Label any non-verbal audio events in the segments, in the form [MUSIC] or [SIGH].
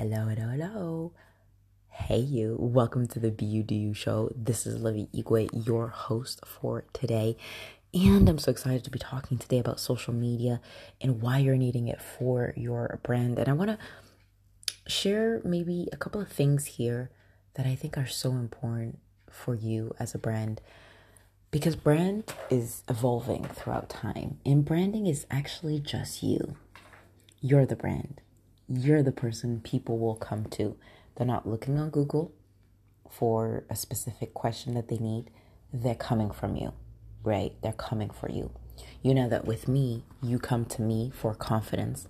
Hello, hello, hello. Hey, you. Welcome to the You Do You show. This is Livy Igwe, your host for today. And I'm so excited to be talking today about social media and why you're needing it for your brand. And I want to share maybe a couple of things here that I think are so important for you as a brand because brand is evolving throughout time and branding is actually just you. You're the brand. You're the person people will come to. They're not looking on Google for a specific question that they need. They're coming from you, right? They're coming for you. You know that with me, you come to me for confidence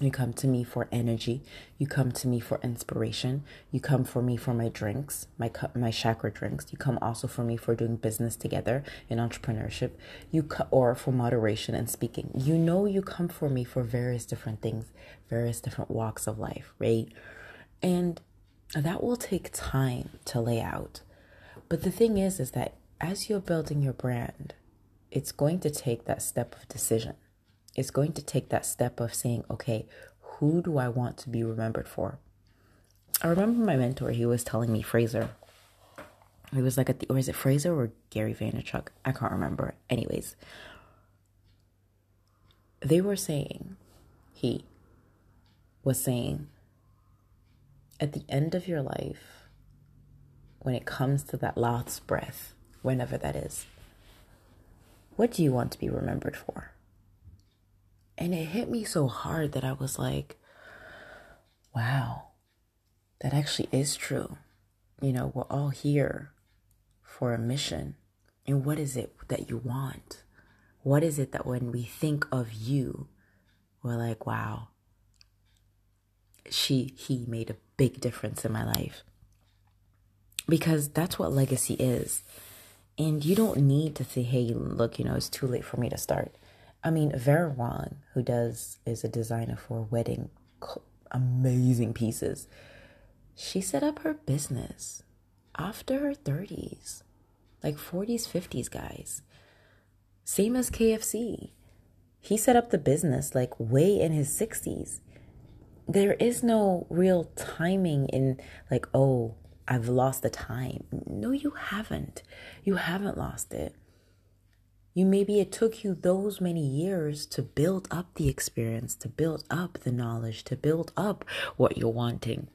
you come to me for energy. You come to me for inspiration. You come for me for my drinks, my my chakra drinks. You come also for me for doing business together in entrepreneurship. You co- or for moderation and speaking. You know you come for me for various different things, various different walks of life, right? And that will take time to lay out. But the thing is is that as you're building your brand, it's going to take that step of decision it's going to take that step of saying, okay, who do I want to be remembered for? I remember my mentor, he was telling me Fraser. He was like at the or is it Fraser or Gary Vaynerchuk? I can't remember. Anyways, they were saying, he was saying, at the end of your life, when it comes to that last breath, whenever that is, what do you want to be remembered for? And it hit me so hard that I was like, wow, that actually is true. You know, we're all here for a mission. And what is it that you want? What is it that when we think of you, we're like, wow, she, he made a big difference in my life. Because that's what legacy is. And you don't need to say, hey, look, you know, it's too late for me to start. I mean, Vera Wang, who does is a designer for wedding, amazing pieces. She set up her business after her 30s, like 40s, 50s, guys. Same as KFC. He set up the business like way in his 60s. There is no real timing in like, oh, I've lost the time. No, you haven't. You haven't lost it. You maybe it took you those many years to build up the experience, to build up the knowledge, to build up what you're wanting.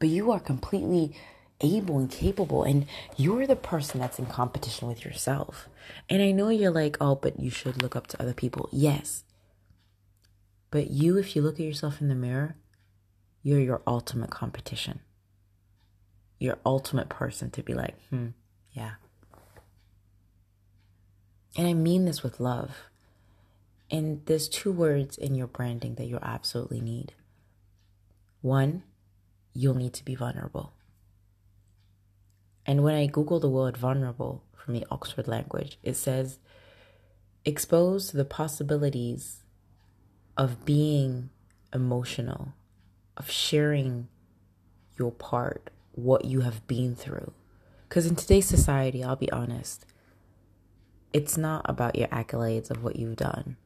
But you are completely able and capable, and you're the person that's in competition with yourself. And I know you're like, oh, but you should look up to other people. Yes. But you, if you look at yourself in the mirror, you're your ultimate competition. Your ultimate person to be like, hmm, yeah, and I mean this with love. And there's two words in your branding that you absolutely need. One, you'll need to be vulnerable. And when I Google the word vulnerable from the Oxford language, it says expose to the possibilities of being emotional, of sharing your part, what you have been through. Because in today's society, I'll be honest, it's not about your accolades of what you've done.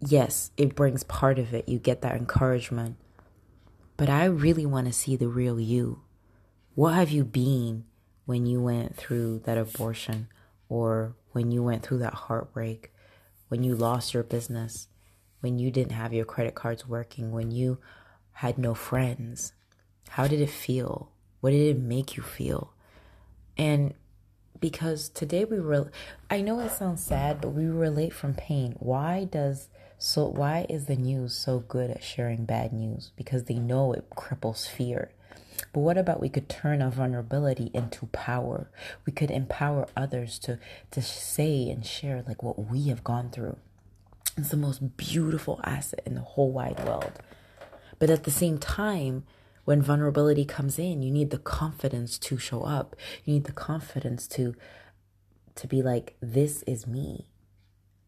Yes, it brings part of it. You get that encouragement. But I really want to see the real you. What have you been when you went through that abortion or when you went through that heartbreak, when you lost your business, when you didn't have your credit cards working, when you had no friends? How did it feel? What did it make you feel? And because today we were I know it sounds sad, but we relate from pain. Why does so why is the news so good at sharing bad news? Because they know it cripples fear. But what about we could turn our vulnerability into power? We could empower others to to say and share like what we have gone through. It's the most beautiful asset in the whole wide world. But at the same time, when vulnerability comes in, you need the confidence to show up. You need the confidence to to be like this is me.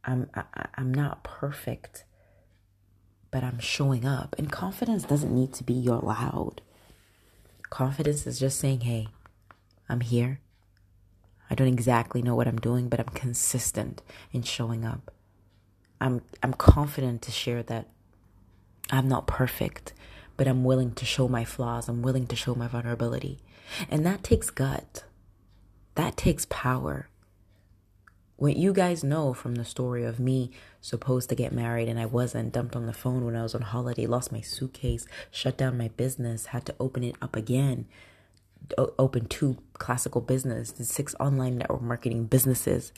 I'm I, I'm not perfect, but I'm showing up. And confidence doesn't need to be you're loud. Confidence is just saying, "Hey, I'm here. I don't exactly know what I'm doing, but I'm consistent in showing up. I'm I'm confident to share that I'm not perfect, but I'm willing to show my flaws. I'm willing to show my vulnerability. And that takes gut. That takes power. What you guys know from the story of me supposed to get married and I wasn't, dumped on the phone when I was on holiday, lost my suitcase, shut down my business, had to open it up again, o- open two classical business, six online network marketing businesses.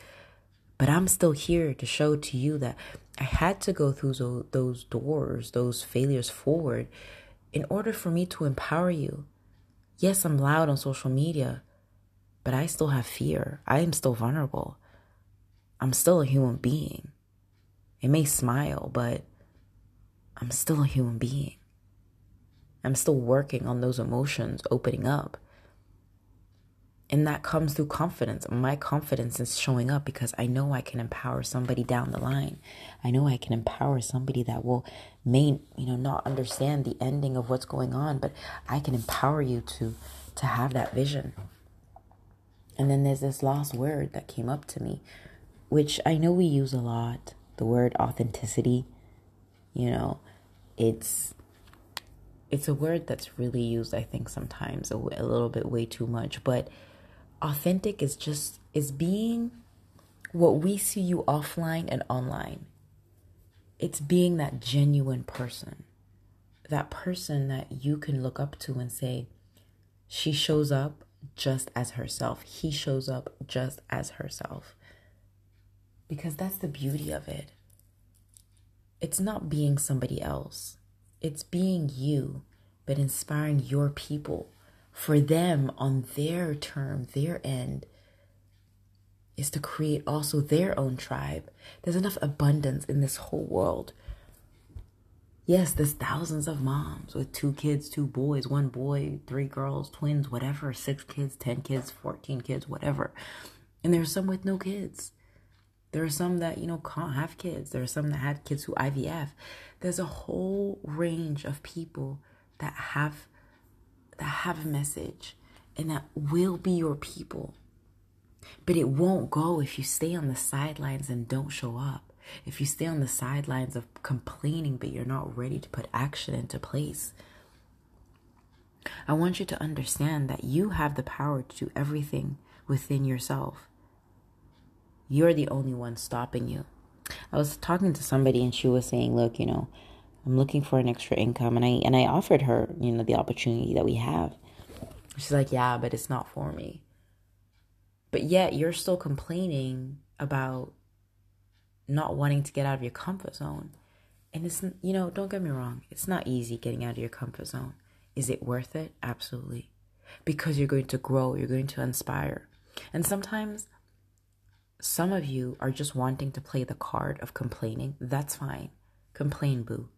But I'm still here to show to you that I had to go through those, those doors, those failures forward in order for me to empower you. Yes, I'm loud on social media, but I still have fear. I am still vulnerable. I'm still a human being. It may smile, but I'm still a human being. I'm still working on those emotions opening up. And that comes through confidence. My confidence is showing up because I know I can empower somebody down the line. I know I can empower somebody that will may you know not understand the ending of what's going on, but I can empower you to to have that vision. And then there's this last word that came up to me, which I know we use a lot, the word authenticity. You know, it's it's a word that's really used I think sometimes a, a little bit way too much, but authentic is just is being what we see you offline and online. It's being that genuine person. That person that you can look up to and say, she shows up just as herself. He shows up just as herself. Because that's the beauty of it. It's not being somebody else, it's being you, but inspiring your people for them on their term, their end, is to create also their own tribe. There's enough abundance in this whole world. Yes, there's thousands of moms with two kids, two boys, one boy, three girls, twins, whatever, six kids, 10 kids, 14 kids, whatever. And there's some with no kids. There are some that, you know, can't have kids. There are some that had kids who IVF. There's a whole range of people that have have a message and that will be your people. But it won't go if you stay on the sidelines and don't show up. If you stay on the sidelines of complaining, but you're not ready to put action into place. I want you to understand that you have the power to do everything within yourself. You're the only one stopping you. I was talking to somebody and she was saying, Look, you know, I'm looking for an extra income and I and I offered her, you know, the opportunity that we have. She's like, "Yeah, but it's not for me." But yet you're still complaining about not wanting to get out of your comfort zone. And it's you know, don't get me wrong, it's not easy getting out of your comfort zone. Is it worth it? Absolutely. Because you're going to grow, you're going to inspire. And sometimes some of you are just wanting to play the card of complaining. That's fine. Complain, boo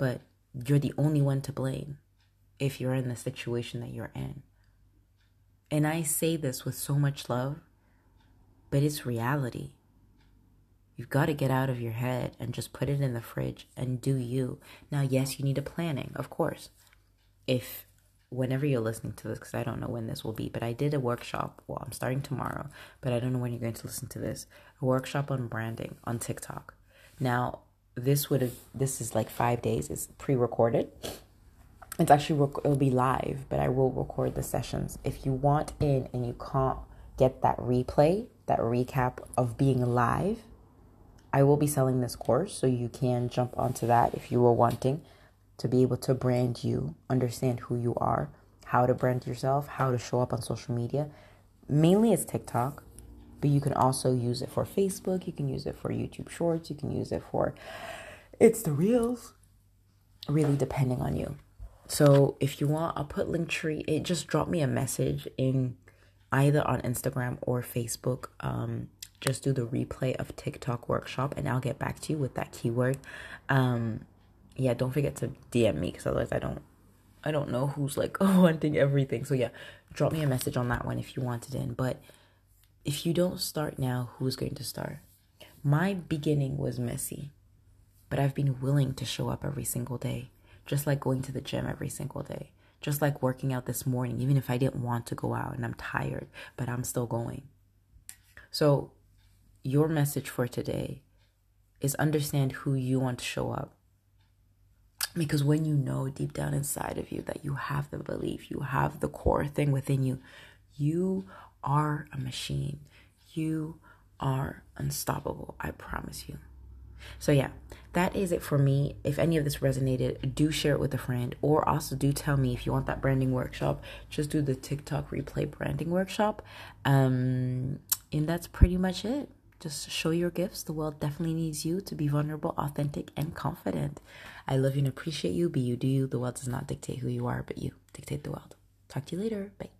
but you're the only one to blame if you're in the situation that you're in. And I say this with so much love, but it's reality. You've got to get out of your head and just put it in the fridge and do you. Now, yes, you need a planning, of course. If whenever you're listening to this, because I don't know when this will be, but I did a workshop. Well, I'm starting tomorrow, but I don't know when you're going to listen to this. A workshop on branding on TikTok. Now, this would have this is like five days it's pre-recorded. It's actually rec- it'll be live but i will record the sessions. If you want in and you can't get that replay that recap of being live i will be selling this course so you can jump onto that if you were wanting to be able to brand you understand who you are how to brand yourself how to show up on social media. Mainly it's tiktok but you can also use it for Facebook, you can use it for YouTube Shorts, you can use it for it's the reels, really depending on you. So if you want, I'll put Linktree. It just drop me a message in either on Instagram or Facebook. Um, just do the replay of TikTok workshop, and I'll get back to you with that keyword. Um, yeah, don't forget to DM me because otherwise I don't, I don't know who's like [LAUGHS] wanting everything. So yeah, drop me a message on that one if you want it in. But if you don't start now, who's going to start? My beginning was messy, but I've been willing to show up every single day, just like going to the gym every single day, just like working out this morning, even if I didn't want to go out and I'm tired, but I'm still going. So, your message for today is understand who you want to show up. Because when you know deep down inside of you that you have the belief, you have the core thing within you, you are a machine. You are unstoppable. I promise you. So, yeah, that is it for me. If any of this resonated, do share it with a friend, or also do tell me if you want that branding workshop. Just do the TikTok replay branding workshop. Um, and that's pretty much it. Just show your gifts. The world definitely needs you to be vulnerable, authentic, and confident. I love you and appreciate you. Be you, do you. The world does not dictate who you are, but you dictate the world. Talk to you later. Bye.